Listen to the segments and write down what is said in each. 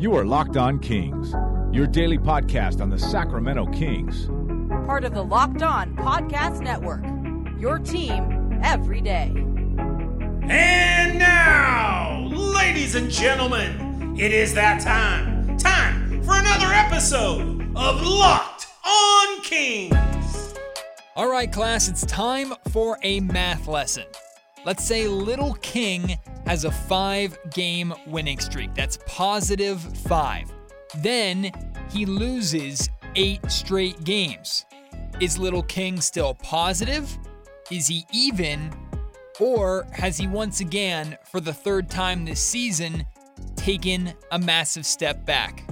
You are Locked On Kings, your daily podcast on the Sacramento Kings. Part of the Locked On Podcast Network. Your team every day. And now, ladies and gentlemen, it is that time. Time for another episode of Locked On Kings. All right, class, it's time for a math lesson. Let's say Little King has a five game winning streak. That's positive five. Then he loses eight straight games. Is Little King still positive? Is he even? Or has he once again, for the third time this season, taken a massive step back?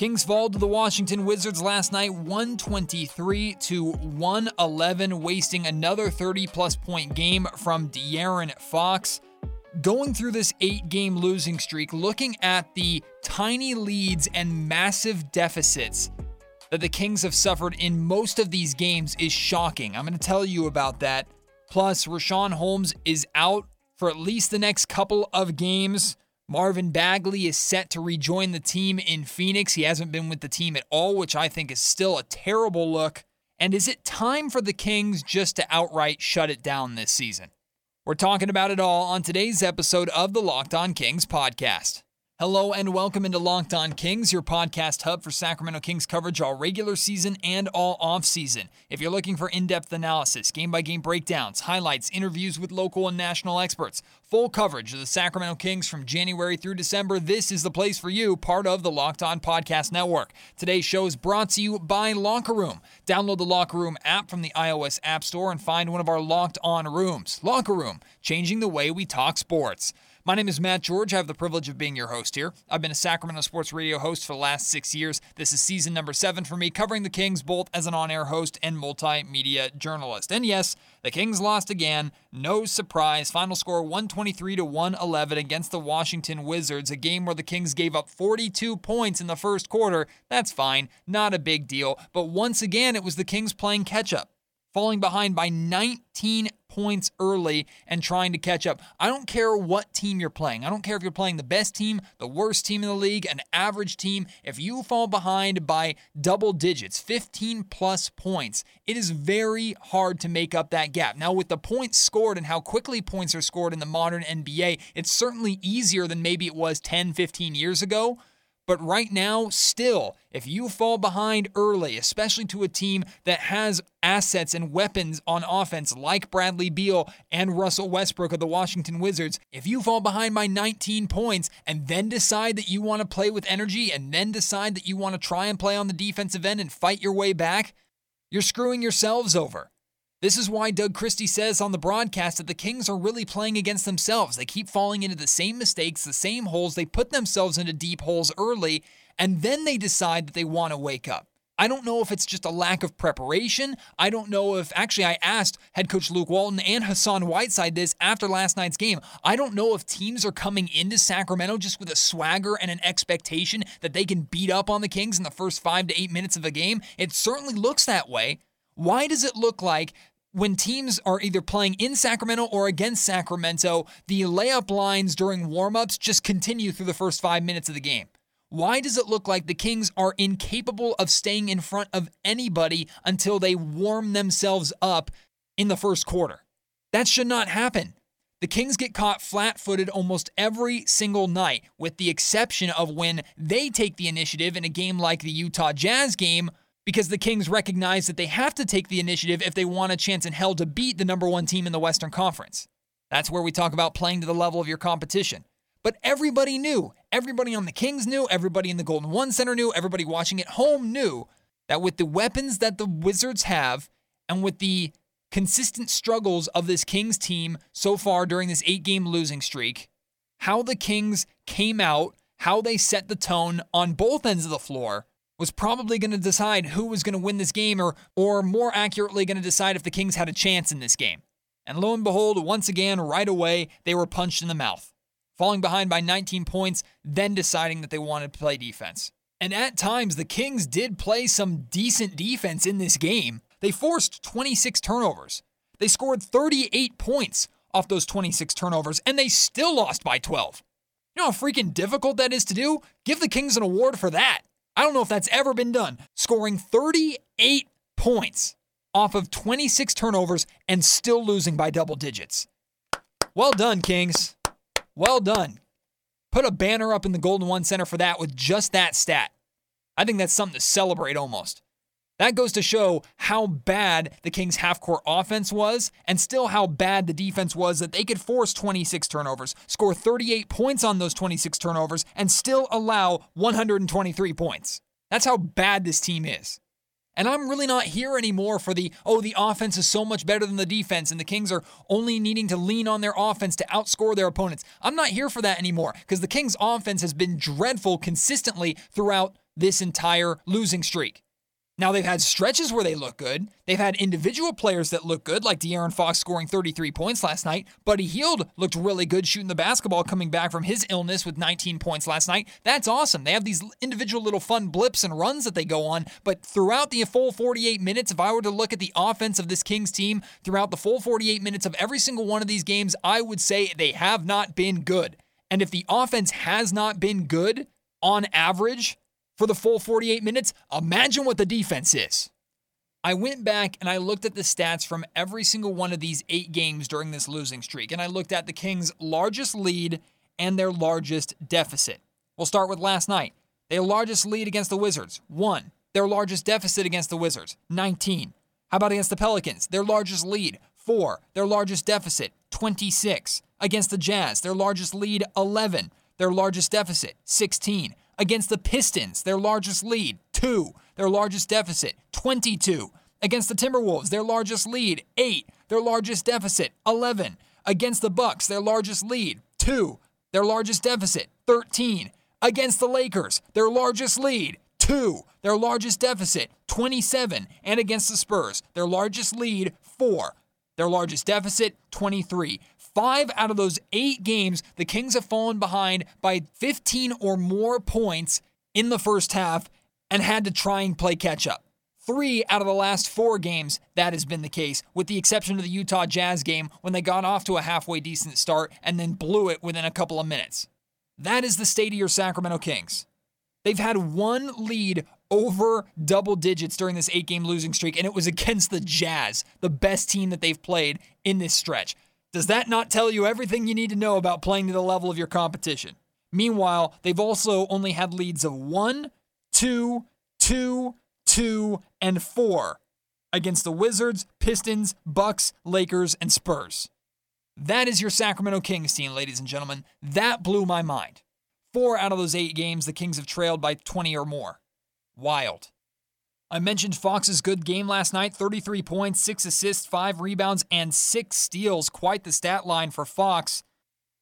Kings fall to the Washington Wizards last night 123 to 111, wasting another 30 plus point game from De'Aaron Fox. Going through this eight game losing streak, looking at the tiny leads and massive deficits that the Kings have suffered in most of these games is shocking. I'm going to tell you about that. Plus, Richaun Holmes is out for at least the next couple of games. Marvin Bagley is set to rejoin the team in Phoenix. He hasn't been with the team at all, which I think is still a terrible look. And is it time for the Kings just to outright shut it down this season? We're talking about it all on today's episode of the Locked On Kings podcast. Hello and welcome into Locked On Kings, your podcast hub for Sacramento Kings coverage all regular season and all off season. If you're looking for in-depth analysis, game-by-game breakdowns, highlights, interviews with local and national experts, full coverage of the Sacramento Kings from January through December, this is the place for you, part of the Locked On Podcast Network. Today's show is brought to you by Locker Room. Download the Locker Room app from the iOS App Store and find one of our Locked On rooms. Locker Room, changing the way we talk sports. My name is Matt George. I have the privilege of being your host here. I've been a Sacramento Sports Radio host for the last six years. This is season number seven for me, covering the Kings both as an on air host and multimedia journalist. And yes, the Kings lost again. No surprise. Final score 123 to 111 against the Washington Wizards, a game where the Kings gave up 42 points in the first quarter. That's fine, not a big deal. But once again, it was the Kings playing catch up falling behind by 19 points early and trying to catch up. I don't care what team you're playing. I don't care if you're playing the best team, the worst team in the league, an average team. If you fall behind by double digits, 15 plus points, it is very hard to make up that gap. Now, with the points scored and how quickly points are scored in the modern NBA, it's certainly easier than maybe it was 10, 15 years ago. But right now, still, if you fall behind early, especially to a team that has assets and weapons on offense like Bradley Beal and Russell Westbrook of the Washington Wizards, if you fall behind by 19 points and then decide that you want to play with energy and then decide that you want to try and play on the defensive end and fight your way back, you're screwing yourselves over. This is why Doug Christie says on the broadcast that the Kings are really playing against themselves. They keep falling into the same mistakes, the same holes. They put themselves into deep holes early, and then they decide that they want to wake up. I don't know if it's just a lack of preparation. I don't know if actually I asked head coach Luke Walton and Hassan Whiteside this after last night's game. I don't know if teams are coming into Sacramento just with a swagger and an expectation that they can beat up on the Kings in the first 5 to 8 minutes of a game. It certainly looks that way. Why does it look like when teams are either playing in Sacramento or against Sacramento, the layup lines during warmups just continue through the first five minutes of the game. Why does it look like the Kings are incapable of staying in front of anybody until they warm themselves up in the first quarter? That should not happen. The Kings get caught flat footed almost every single night, with the exception of when they take the initiative in a game like the Utah Jazz game because the Kings recognize that they have to take the initiative if they want a chance in hell to beat the number one team in the Western Conference. That's where we talk about playing to the level of your competition. But everybody knew, everybody on the Kings knew, everybody in the Golden One Center knew, everybody watching at home knew that with the weapons that the Wizards have and with the consistent struggles of this Kings team so far during this eight game losing streak, how the Kings came out, how they set the tone on both ends of the floor was probably going to decide who was going to win this game, or, or more accurately, going to decide if the Kings had a chance in this game. And lo and behold, once again, right away, they were punched in the mouth, falling behind by 19 points, then deciding that they wanted to play defense. And at times, the Kings did play some decent defense in this game. They forced 26 turnovers. They scored 38 points off those 26 turnovers, and they still lost by 12. You know how freaking difficult that is to do? Give the Kings an award for that. I don't know if that's ever been done. Scoring 38 points off of 26 turnovers and still losing by double digits. Well done, Kings. Well done. Put a banner up in the Golden One Center for that with just that stat. I think that's something to celebrate almost. That goes to show how bad the Kings' half court offense was, and still how bad the defense was that they could force 26 turnovers, score 38 points on those 26 turnovers, and still allow 123 points. That's how bad this team is. And I'm really not here anymore for the, oh, the offense is so much better than the defense, and the Kings are only needing to lean on their offense to outscore their opponents. I'm not here for that anymore because the Kings' offense has been dreadful consistently throughout this entire losing streak. Now, they've had stretches where they look good. They've had individual players that look good, like De'Aaron Fox scoring 33 points last night. Buddy Hield looked really good shooting the basketball coming back from his illness with 19 points last night. That's awesome. They have these individual little fun blips and runs that they go on. But throughout the full 48 minutes, if I were to look at the offense of this Kings team throughout the full 48 minutes of every single one of these games, I would say they have not been good. And if the offense has not been good on average, for the full 48 minutes, imagine what the defense is. I went back and I looked at the stats from every single one of these eight games during this losing streak, and I looked at the Kings' largest lead and their largest deficit. We'll start with last night. Their largest lead against the Wizards, 1. Their largest deficit against the Wizards, 19. How about against the Pelicans? Their largest lead, 4. Their largest deficit, 26. Against the Jazz, their largest lead, 11. Their largest deficit, 16 against the Pistons, their largest lead, 2. Their largest deficit, 22. Against the Timberwolves, their largest lead, 8. Their largest deficit, 11. Against the Bucks, their largest lead, 2. Their largest deficit, 13. Against the Lakers, their largest lead, 2. Their largest deficit, 27. And against the Spurs, their largest lead, 4. Their largest deficit, 23. Five out of those eight games, the Kings have fallen behind by 15 or more points in the first half and had to try and play catch up. Three out of the last four games, that has been the case, with the exception of the Utah Jazz game when they got off to a halfway decent start and then blew it within a couple of minutes. That is the state of your Sacramento Kings. They've had one lead over double digits during this eight game losing streak, and it was against the Jazz, the best team that they've played in this stretch. Does that not tell you everything you need to know about playing to the level of your competition? Meanwhile, they've also only had leads of one, two, two, two, and four against the Wizards, Pistons, Bucks, Lakers, and Spurs. That is your Sacramento Kings team, ladies and gentlemen. That blew my mind. Four out of those eight games, the Kings have trailed by 20 or more. Wild. I mentioned Fox's good game last night 33 points, 6 assists, 5 rebounds, and 6 steals. Quite the stat line for Fox.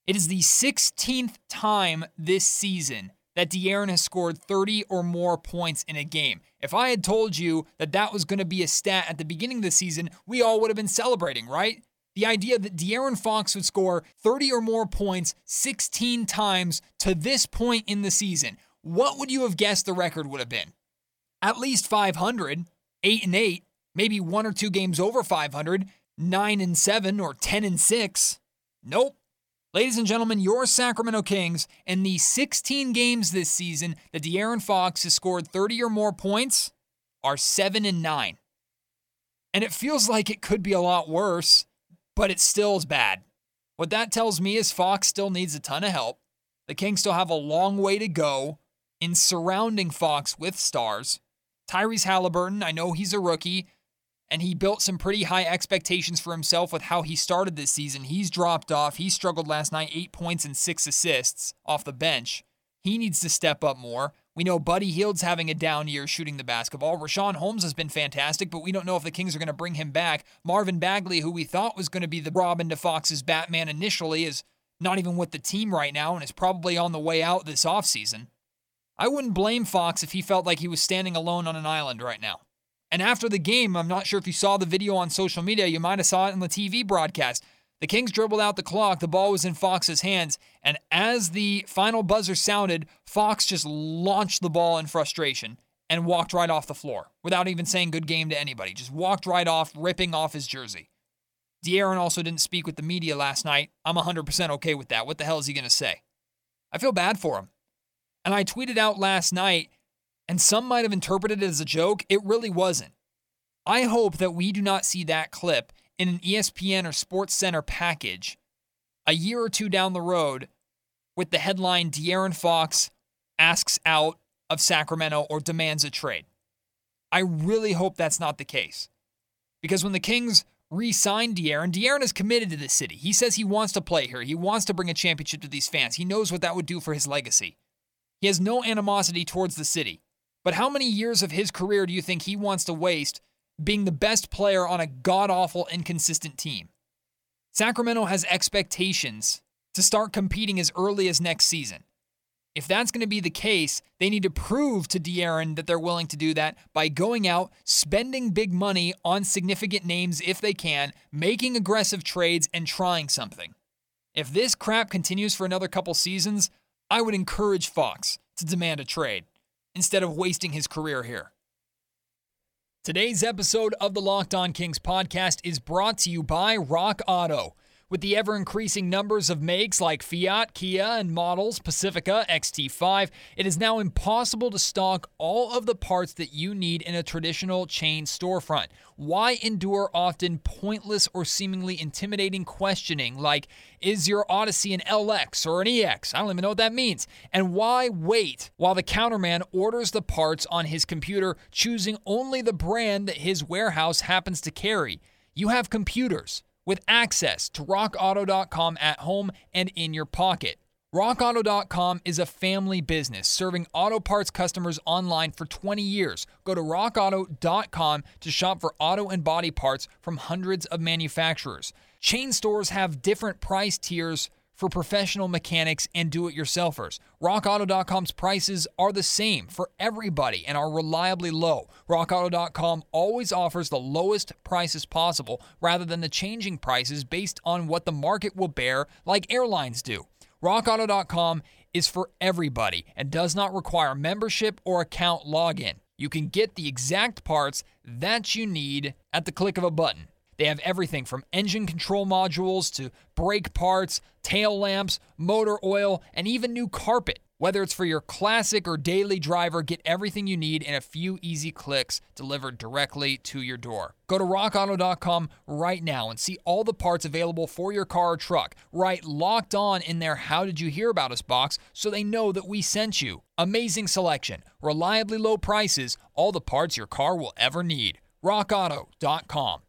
It is the 16th time this season that De'Aaron has scored 30 or more points in a game. If I had told you that that was going to be a stat at the beginning of the season, we all would have been celebrating, right? The idea that De'Aaron Fox would score 30 or more points 16 times to this point in the season, what would you have guessed the record would have been? At least 500, 8 and 8, maybe one or two games over 500, 9 and 7 or 10 and 6. Nope. Ladies and gentlemen, your Sacramento Kings in the 16 games this season that De'Aaron Fox has scored 30 or more points are 7 and 9. And it feels like it could be a lot worse, but it still is bad. What that tells me is Fox still needs a ton of help. The Kings still have a long way to go in surrounding Fox with stars. Tyrese Halliburton, I know he's a rookie, and he built some pretty high expectations for himself with how he started this season. He's dropped off. He struggled last night, eight points and six assists off the bench. He needs to step up more. We know Buddy Hield's having a down year shooting the basketball. Richaun Holmes has been fantastic, but we don't know if the Kings are going to bring him back. Marvin Bagley, who we thought was going to be the Robin to Fox's Batman initially, is not even with the team right now and is probably on the way out this offseason. I wouldn't blame Fox if he felt like he was standing alone on an island right now. And after the game, I'm not sure if you saw the video on social media, you might have saw it in the TV broadcast. The Kings dribbled out the clock, the ball was in Fox's hands, and as the final buzzer sounded, Fox just launched the ball in frustration and walked right off the floor without even saying good game to anybody. Just walked right off, ripping off his jersey. De'Aaron also didn't speak with the media last night. I'm 100% okay with that. What the hell is he going to say? I feel bad for him. And I tweeted out last night, and some might have interpreted it as a joke. It really wasn't. I hope that we do not see that clip in an ESPN or Sports Center package a year or two down the road with the headline De'Aaron Fox asks out of Sacramento or demands a trade. I really hope that's not the case. Because when the Kings re signed De'Aaron, De'Aaron is committed to this city. He says he wants to play here. He wants to bring a championship to these fans. He knows what that would do for his legacy. He has no animosity towards the city. But how many years of his career do you think he wants to waste being the best player on a god awful, inconsistent team? Sacramento has expectations to start competing as early as next season. If that's going to be the case, they need to prove to De'Aaron that they're willing to do that by going out, spending big money on significant names if they can, making aggressive trades, and trying something. If this crap continues for another couple seasons, I would encourage Fox to demand a trade instead of wasting his career here. Today's episode of the Locked On Kings podcast is brought to you by Rock Auto. With the ever increasing numbers of makes like Fiat, Kia, and models Pacifica, XT5, it is now impossible to stock all of the parts that you need in a traditional chain storefront. Why endure often pointless or seemingly intimidating questioning like, is your Odyssey an LX or an EX? I don't even know what that means. And why wait while the counterman orders the parts on his computer, choosing only the brand that his warehouse happens to carry? You have computers with access to rockauto.com at home and in your pocket. RockAuto.com is a family business serving auto parts customers online for 20 years. Go to RockAuto.com to shop for auto and body parts from hundreds of manufacturers. Chain stores have different price tiers for professional mechanics and do it yourselfers. RockAuto.com's prices are the same for everybody and are reliably low. RockAuto.com always offers the lowest prices possible rather than the changing prices based on what the market will bear, like airlines do. RockAuto.com is for everybody and does not require membership or account login. You can get the exact parts that you need at the click of a button. They have everything from engine control modules to brake parts, tail lamps, motor oil, and even new carpet. Whether it's for your classic or daily driver, get everything you need in a few easy clicks delivered directly to your door. Go to rockauto.com right now and see all the parts available for your car or truck. Write locked on in their How Did You Hear About Us box so they know that we sent you. Amazing selection, reliably low prices, all the parts your car will ever need. rockauto.com.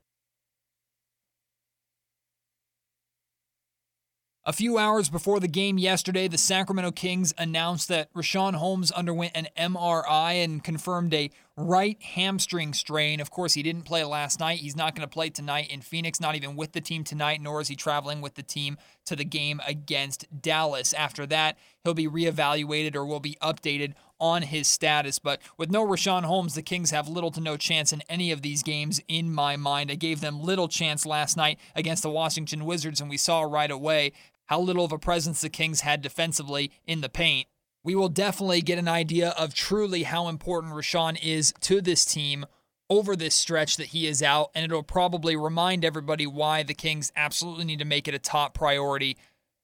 A few hours before the game yesterday, the Sacramento Kings announced that Richaun Holmes underwent an MRI and confirmed a right hamstring strain. Of course, he didn't play last night. He's not going to play tonight in Phoenix, not even with the team tonight, nor is he traveling with the team to the game against Dallas. After that, he'll be reevaluated or will be updated on his status. But with no Richaun Holmes, the Kings have little to no chance in any of these games, in my mind. I gave them little chance last night against the Washington Wizards, and we saw right away how little of a presence the Kings had defensively in the paint. We will definitely get an idea of truly how important Richaun is to this team over this stretch that he is out, and it'll probably remind everybody why the Kings absolutely need to make it a top priority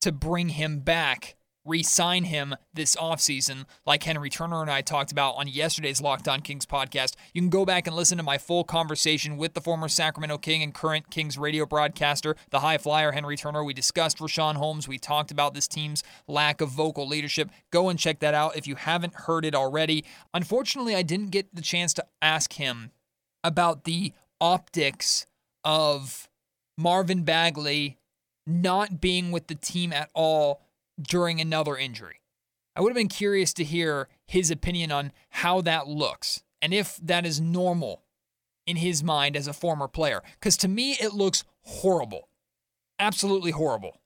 to bring him back re sign him this offseason, like Henry Turner and I talked about on yesterday's Locked On Kings podcast. You can go back and listen to my full conversation with the former Sacramento King and current Kings radio broadcaster, the high flyer Henry Turner. We discussed Richaun Holmes. We talked about this team's lack of vocal leadership. Go and check that out if you haven't heard it already. Unfortunately, I didn't get the chance to ask him about the optics of Marvin Bagley not being with the team at all during another injury. I would have been curious to hear his opinion on how that looks and if that is normal in his mind as a former player. Because to me, it looks horrible. Absolutely horrible.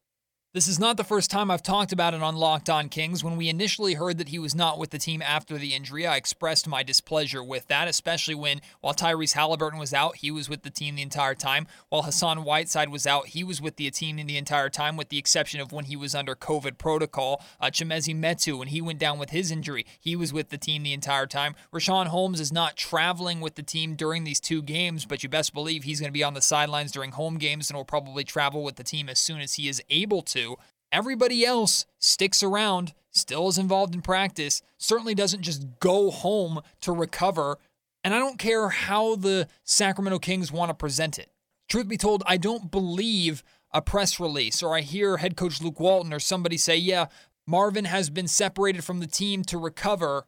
This is not the first time I've talked about it on Locked On Kings. When we initially heard that he was not with the team after the injury, I expressed my displeasure with that, especially when, while Tyrese Halliburton was out, he was with the team the entire time. While Hassan Whiteside was out, he was with the team the entire time, with the exception of when he was under COVID protocol. Uh, Chimezie Metu, when he went down with his injury, he was with the team the entire time. Richaun Holmes is not traveling with the team during these two games, but you best believe he's going to be on the sidelines during home games and will probably travel with the team as soon as he is able to to. Everybody else sticks around still is involved in practice, certainly doesn't just go home to recover. And I don't care how the Sacramento Kings want to present it. Truth be told, I don't believe a press release or I hear head coach Luke Walton or somebody say, yeah, Marvin has been separated from the team to recover,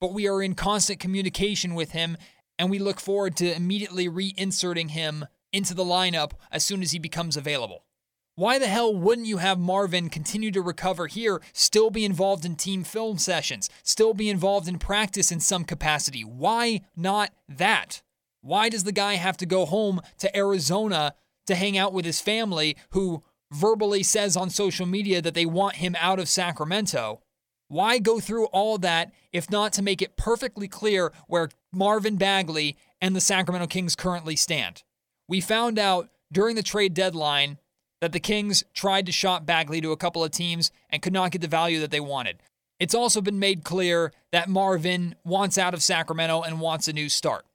but we are in constant communication with him and we look forward to immediately reinserting him into the lineup as soon as he becomes available. Why the hell wouldn't you have Marvin continue to recover here, still be involved in team film sessions, still be involved in practice in some capacity? Why not that? Why does the guy have to go home to Arizona to hang out with his family who verbally says on social media that they want him out of Sacramento? Why go through all that if not to make it perfectly clear where Marvin Bagley and the Sacramento Kings currently stand? We found out during the trade deadline that the Kings tried to shop Bagley to a couple of teams and could not get the value that they wanted. It's also been made clear that Marvin wants out of Sacramento and wants a new start.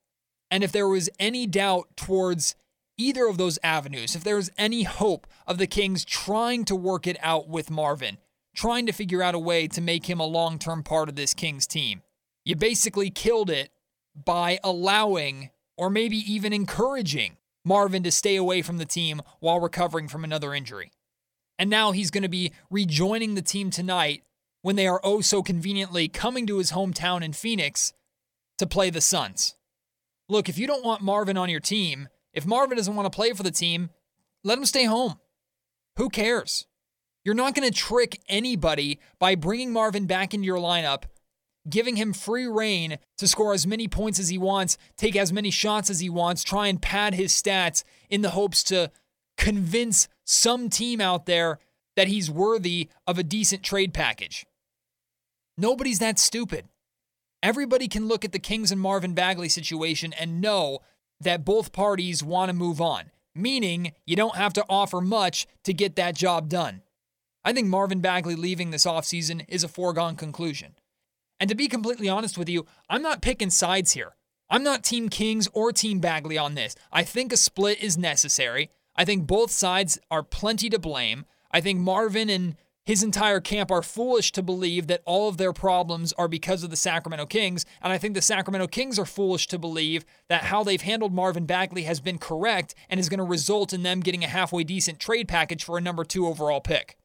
And if there was any doubt towards either of those avenues, if there was any hope of the Kings trying to work it out with Marvin, trying to figure out a way to make him a long term part of this Kings team, you basically killed it by allowing or maybe even encouraging Marvin to stay away from the team while recovering from another injury. And now he's going to be rejoining the team tonight when they are oh so conveniently coming to his hometown in Phoenix to play the Suns. Look, if you don't want Marvin on your team, if Marvin doesn't want to play for the team, let him stay home. Who cares? You're not going to trick anybody by bringing Marvin back into your lineup giving him free reign to score as many points as he wants, take as many shots as he wants, try and pad his stats in the hopes to convince some team out there that he's worthy of a decent trade package. Nobody's that stupid. Everybody can look at the Kings and Marvin Bagley situation and know that both parties want to move on, meaning you don't have to offer much to get that job done. I think Marvin Bagley leaving this offseason is a foregone conclusion. And to be completely honest with you, I'm not picking sides here. I'm not Team Kings or Team Bagley on this. I think a split is necessary. I think both sides are plenty to blame. I think Marvin and his entire camp are foolish to believe that all of their problems are because of the Sacramento Kings. And I think the Sacramento Kings are foolish to believe that how they've handled Marvin Bagley has been correct and is going to result in them getting a halfway decent trade package for a number two overall pick.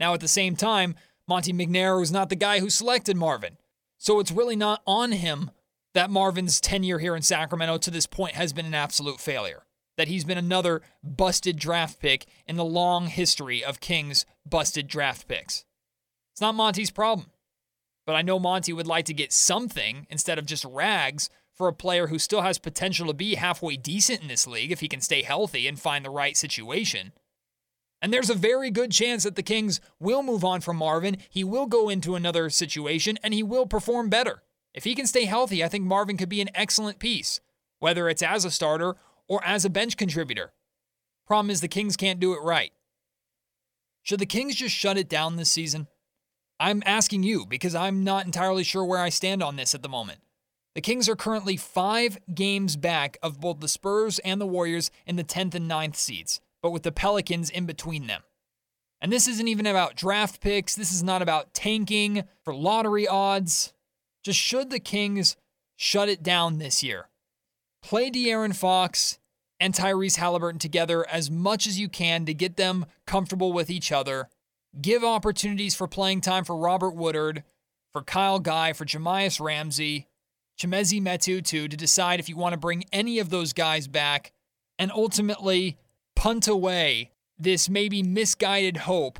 Now, at the same time, Monte McNair was not the guy who selected Marvin. So it's really not on him that Marvin's tenure here in Sacramento to this point has been an absolute failure. That he's been another busted draft pick in the long history of Kings busted draft picks. It's not Monte's problem. But I know Monte would like to get something instead of just rags for a player who still has potential to be halfway decent in this league if he can stay healthy and find the right situation. And there's a very good chance that the Kings will move on from Marvin. He will go into another situation and he will perform better. If he can stay healthy, I think Marvin could be an excellent piece, whether it's as a starter or as a bench contributor. Problem is, the Kings can't do it right. Should the Kings just shut it down this season? I'm asking you because I'm not entirely sure where I stand on this at the moment. The Kings are currently five games back of both the Spurs and the Warriors in the 10th and 9th seeds but with the Pelicans in between them. And this isn't even about draft picks. This is not about tanking for lottery odds. Just should the Kings shut it down this year? Play De'Aaron Fox and Tyrese Halliburton together as much as you can to get them comfortable with each other. Give opportunities for playing time for Robert Woodard, for Kyle Guy, for Jahmi'us Ramsey, Chimezie Metu to decide if you want to bring any of those guys back. And ultimately, punt away this maybe misguided hope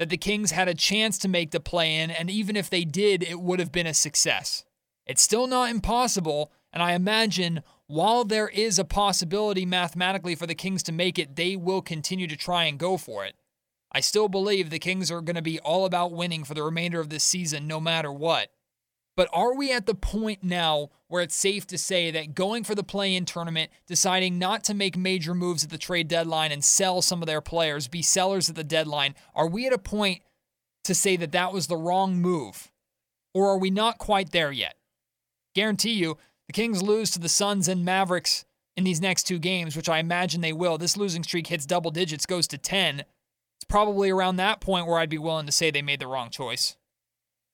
that the Kings had a chance to make the play in, and even if they did, it would have been a success. It's still not impossible, and I imagine while there is a possibility mathematically for the Kings to make it, they will continue to try and go for it. I still believe the Kings are going to be all about winning for the remainder of this season, no matter what. But are we at the point now where it's safe to say that going for the play in tournament, deciding not to make major moves at the trade deadline and sell some of their players, be sellers at the deadline, are we at a point to say that that was the wrong move? Or are we not quite there yet? Guarantee you, the Kings lose to the Suns and Mavericks in these next two games, which I imagine they will. This losing streak hits double digits, goes to 10. It's probably around that point where I'd be willing to say they made the wrong choice.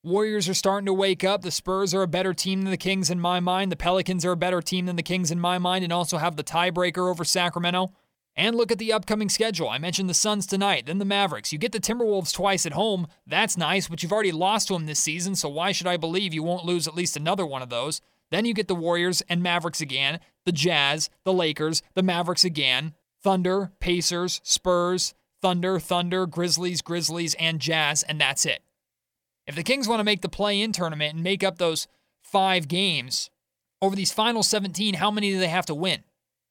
Warriors are starting to wake up. The Spurs are a better team than the Kings in my mind. The Pelicans are a better team than the Kings in my mind and also have the tiebreaker over Sacramento. And look at the upcoming schedule. I mentioned the Suns tonight, then the Mavericks. You get the Timberwolves twice at home. That's nice, but you've already lost to them this season, so why should I believe you won't lose at least another one of those? Then you get the Warriors and Mavericks again, the Jazz, the Lakers, the Mavericks again, Thunder, Pacers, Spurs, Thunder, Thunder, Grizzlies, Grizzlies, and Jazz, and that's it. If the Kings want to make the play in tournament and make up those five games, over these final 17, how many do they have to win?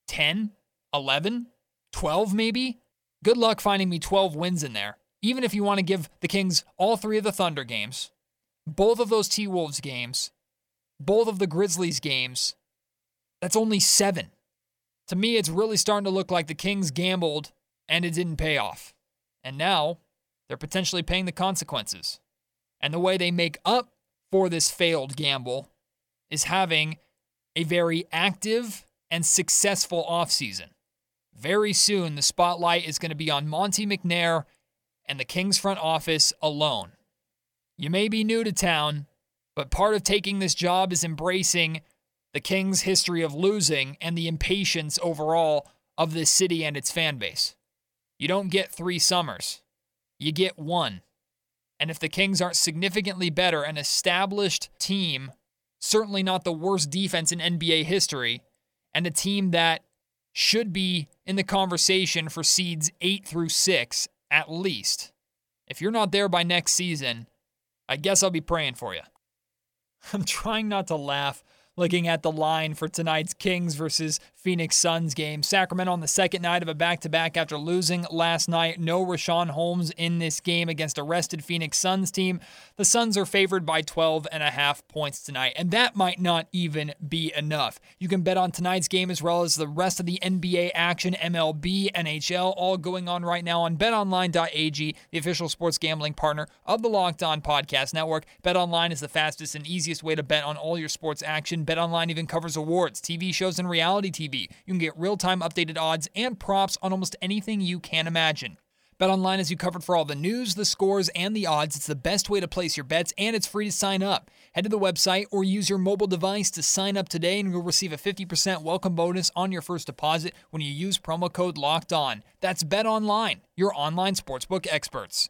10? 11? 12 maybe? Good luck finding me 12 wins in there. Even if you want to give the Kings all three of the Thunder games, both of those T Wolves games, both of the Grizzlies games, that's only seven. To me, it's really starting to look like the Kings gambled and it didn't pay off. And now they're potentially paying the consequences. And the way they make up for this failed gamble is having a very active and successful offseason. Very soon, the spotlight is going to be on Monte McNair and the Kings front office alone. You may be new to town, but part of taking this job is embracing the Kings' history of losing and the impatience overall of this city and its fan base. You don't get three summers, you get one. And if the Kings aren't significantly better, an established team, certainly not the worst defense in NBA history, and a team that should be in the conversation for seeds eight through six at least. If you're not there by next season, I guess I'll be praying for you. I'm trying not to laugh looking at the line for tonight's Kings versus Phoenix Suns game. Sacramento on the second night of a back to back after losing last night. No Richaun Holmes in this game against a rested Phoenix Suns team. The Suns are favored by 12 and a half points tonight, and that might not even be enough. You can bet on tonight's game as well as the rest of the NBA action, MLB, NHL, all going on right now on betonline.ag, the official sports gambling partner of the Locked On Podcast Network. BetOnline is the fastest and easiest way to bet on all your sports action. BetOnline even covers awards, TV shows, and reality TV. You can get real time updated odds and props on almost anything you can imagine. BetOnline has you covered for all the news, the scores, and the odds. It's the best way to place your bets, and it's free to sign up. Head to the website or use your mobile device to sign up today, and you'll receive a 50% welcome bonus on your first deposit when you use promo code LOCKED ON. That's BetOnline, your online sportsbook experts.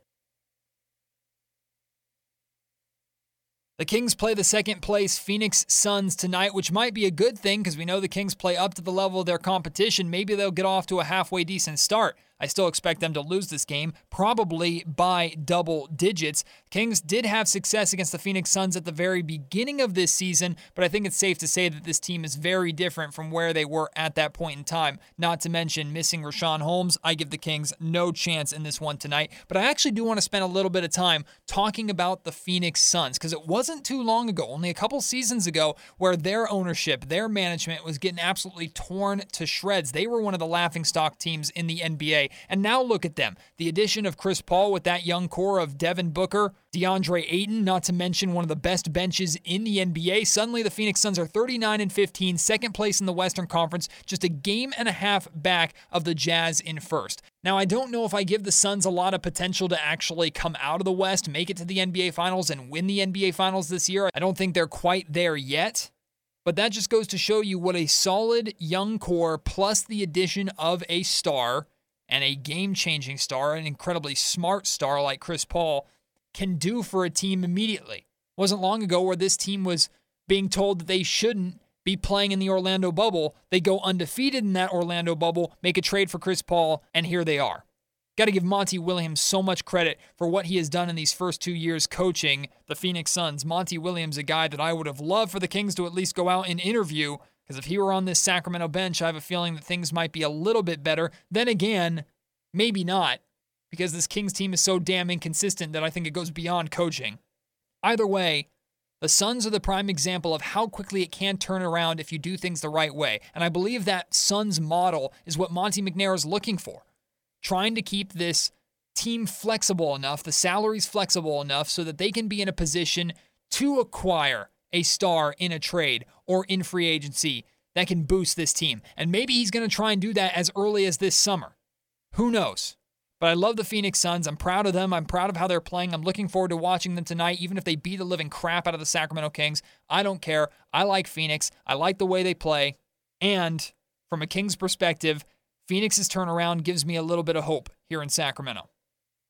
The Kings play the second place Phoenix Suns tonight, which might be a good thing because we know the Kings play up to the level of their competition. Maybe they'll get off to a halfway decent start. I still expect them to lose this game, probably by double digits. Kings did have success against the Phoenix Suns at the very beginning of this season, but I think it's safe to say that this team is very different from where they were at that point in time. Not to mention missing Richaun Holmes. I give the Kings no chance in this one tonight, but I actually do want to spend a little bit of time talking about the Phoenix Suns because it wasn't too long ago, only a couple seasons ago, where their ownership, their management was getting absolutely torn to shreds. They were one of the laughingstock teams in the NBA. And now look at them. The addition of Chris Paul with that young core of Devin Booker, DeAndre Ayton, not to mention one of the best benches in the NBA. Suddenly the Phoenix Suns are 39 and 15, second place in the Western Conference, just a game and a half back of the Jazz in first. Now, I don't know if I give the Suns a lot of potential to actually come out of the West, make it to the NBA Finals, and win the NBA Finals this year. I don't think they're quite there yet. But that just goes to show you what a solid young core plus the addition of a star and a game changing star, an incredibly smart star like Chris Paul, can do for a team immediately. It wasn't long ago where this team was being told that they shouldn't be playing in the Orlando bubble. They go undefeated in that Orlando bubble, make a trade for Chris Paul, and here they are. Got to give Monty Williams so much credit for what he has done in these first two years coaching the Phoenix Suns. Monty Williams, a guy that I would have loved for the Kings to at least go out and interview because if he were on this Sacramento bench, I have a feeling that things might be a little bit better. Then again, maybe not, because this Kings team is so damn inconsistent that I think it goes beyond coaching. Either way, the Suns are the prime example of how quickly it can turn around if you do things the right way. And I believe that Suns model is what Monte McNair is looking for. Trying to keep this team flexible enough, the salaries flexible enough, so that they can be in a position to acquire a star in a trade or in free agency that can boost this team. And maybe he's going to try and do that as early as this summer. Who knows? But I love the Phoenix Suns. I'm proud of them. I'm proud of how they're playing. I'm looking forward to watching them tonight, even if they beat the living crap out of the Sacramento Kings. I don't care. I like Phoenix. I like the way they play. And from a Kings perspective, Phoenix's turnaround gives me a little bit of hope here in Sacramento.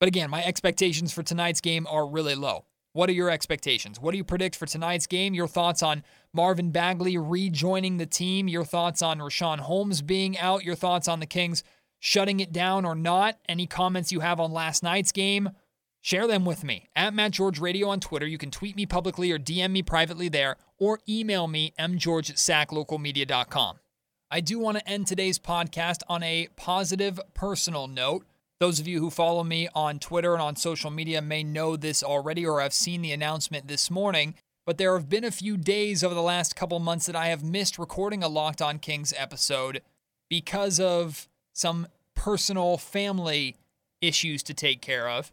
But again, my expectations for tonight's game are really low. What are your expectations? What do you predict for tonight's game? Your thoughts on Marvin Bagley rejoining the team? Your thoughts on Richaun Holmes being out? Your thoughts on the Kings shutting it down or not? Any comments you have on last night's game? Share them with me at Matt George Radio on Twitter. You can tweet me publicly or DM me privately there, or email me mgeorge at saclocalmedia.com. I do want to end today's podcast on a positive personal note. Those of you who follow me on Twitter and on social media may know this already or have seen the announcement this morning, but there have been a few days over the last couple months that I have missed recording a Locked On Kings episode because of some personal family issues to take care of.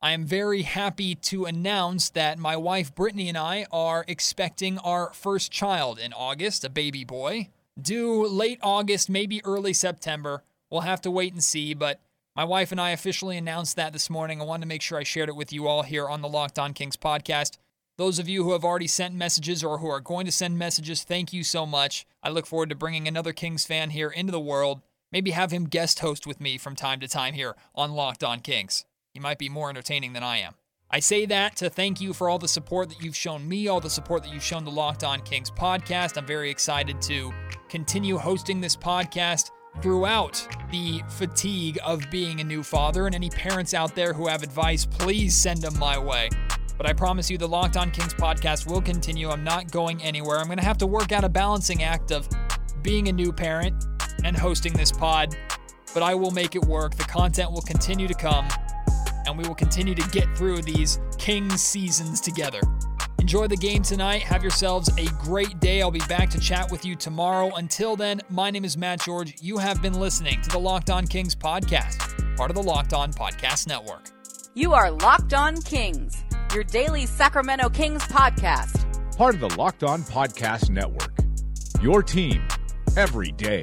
I am very happy to announce that my wife Brittany and I are expecting our first child in August, a baby boy, due late August, maybe early September. We'll have to wait and see, but my wife and I officially announced that this morning. I wanted to make sure I shared it with you all here on the Locked On Kings podcast. Those of you who have already sent messages or who are going to send messages, thank you so much. I look forward to bringing another Kings fan here into the world. Maybe have him guest host with me from time to time here on Locked On Kings. He might be more entertaining than I am. I say that to thank you for all the support that you've shown me, all the support that you've shown the Locked On Kings podcast. I'm very excited to continue hosting this podcast throughout the fatigue of being a new father. And any parents out there who have advice, please send them my way. But I promise you, the Locked On Kings podcast will continue. I'm not going anywhere. I'm going to have to work out a balancing act of being a new parent and hosting this pod, but I will make it work. The content will continue to come, and we will continue to get through these Kings seasons together. Enjoy the game tonight. Have yourselves a great day. I'll be back to chat with you tomorrow. Until then, my name is Matt George. You have been listening to the Locked On Kings podcast, part of the Locked On Podcast Network. You are Locked On Kings, your daily Sacramento Kings podcast. Part of the Locked On Podcast Network. Your team every day.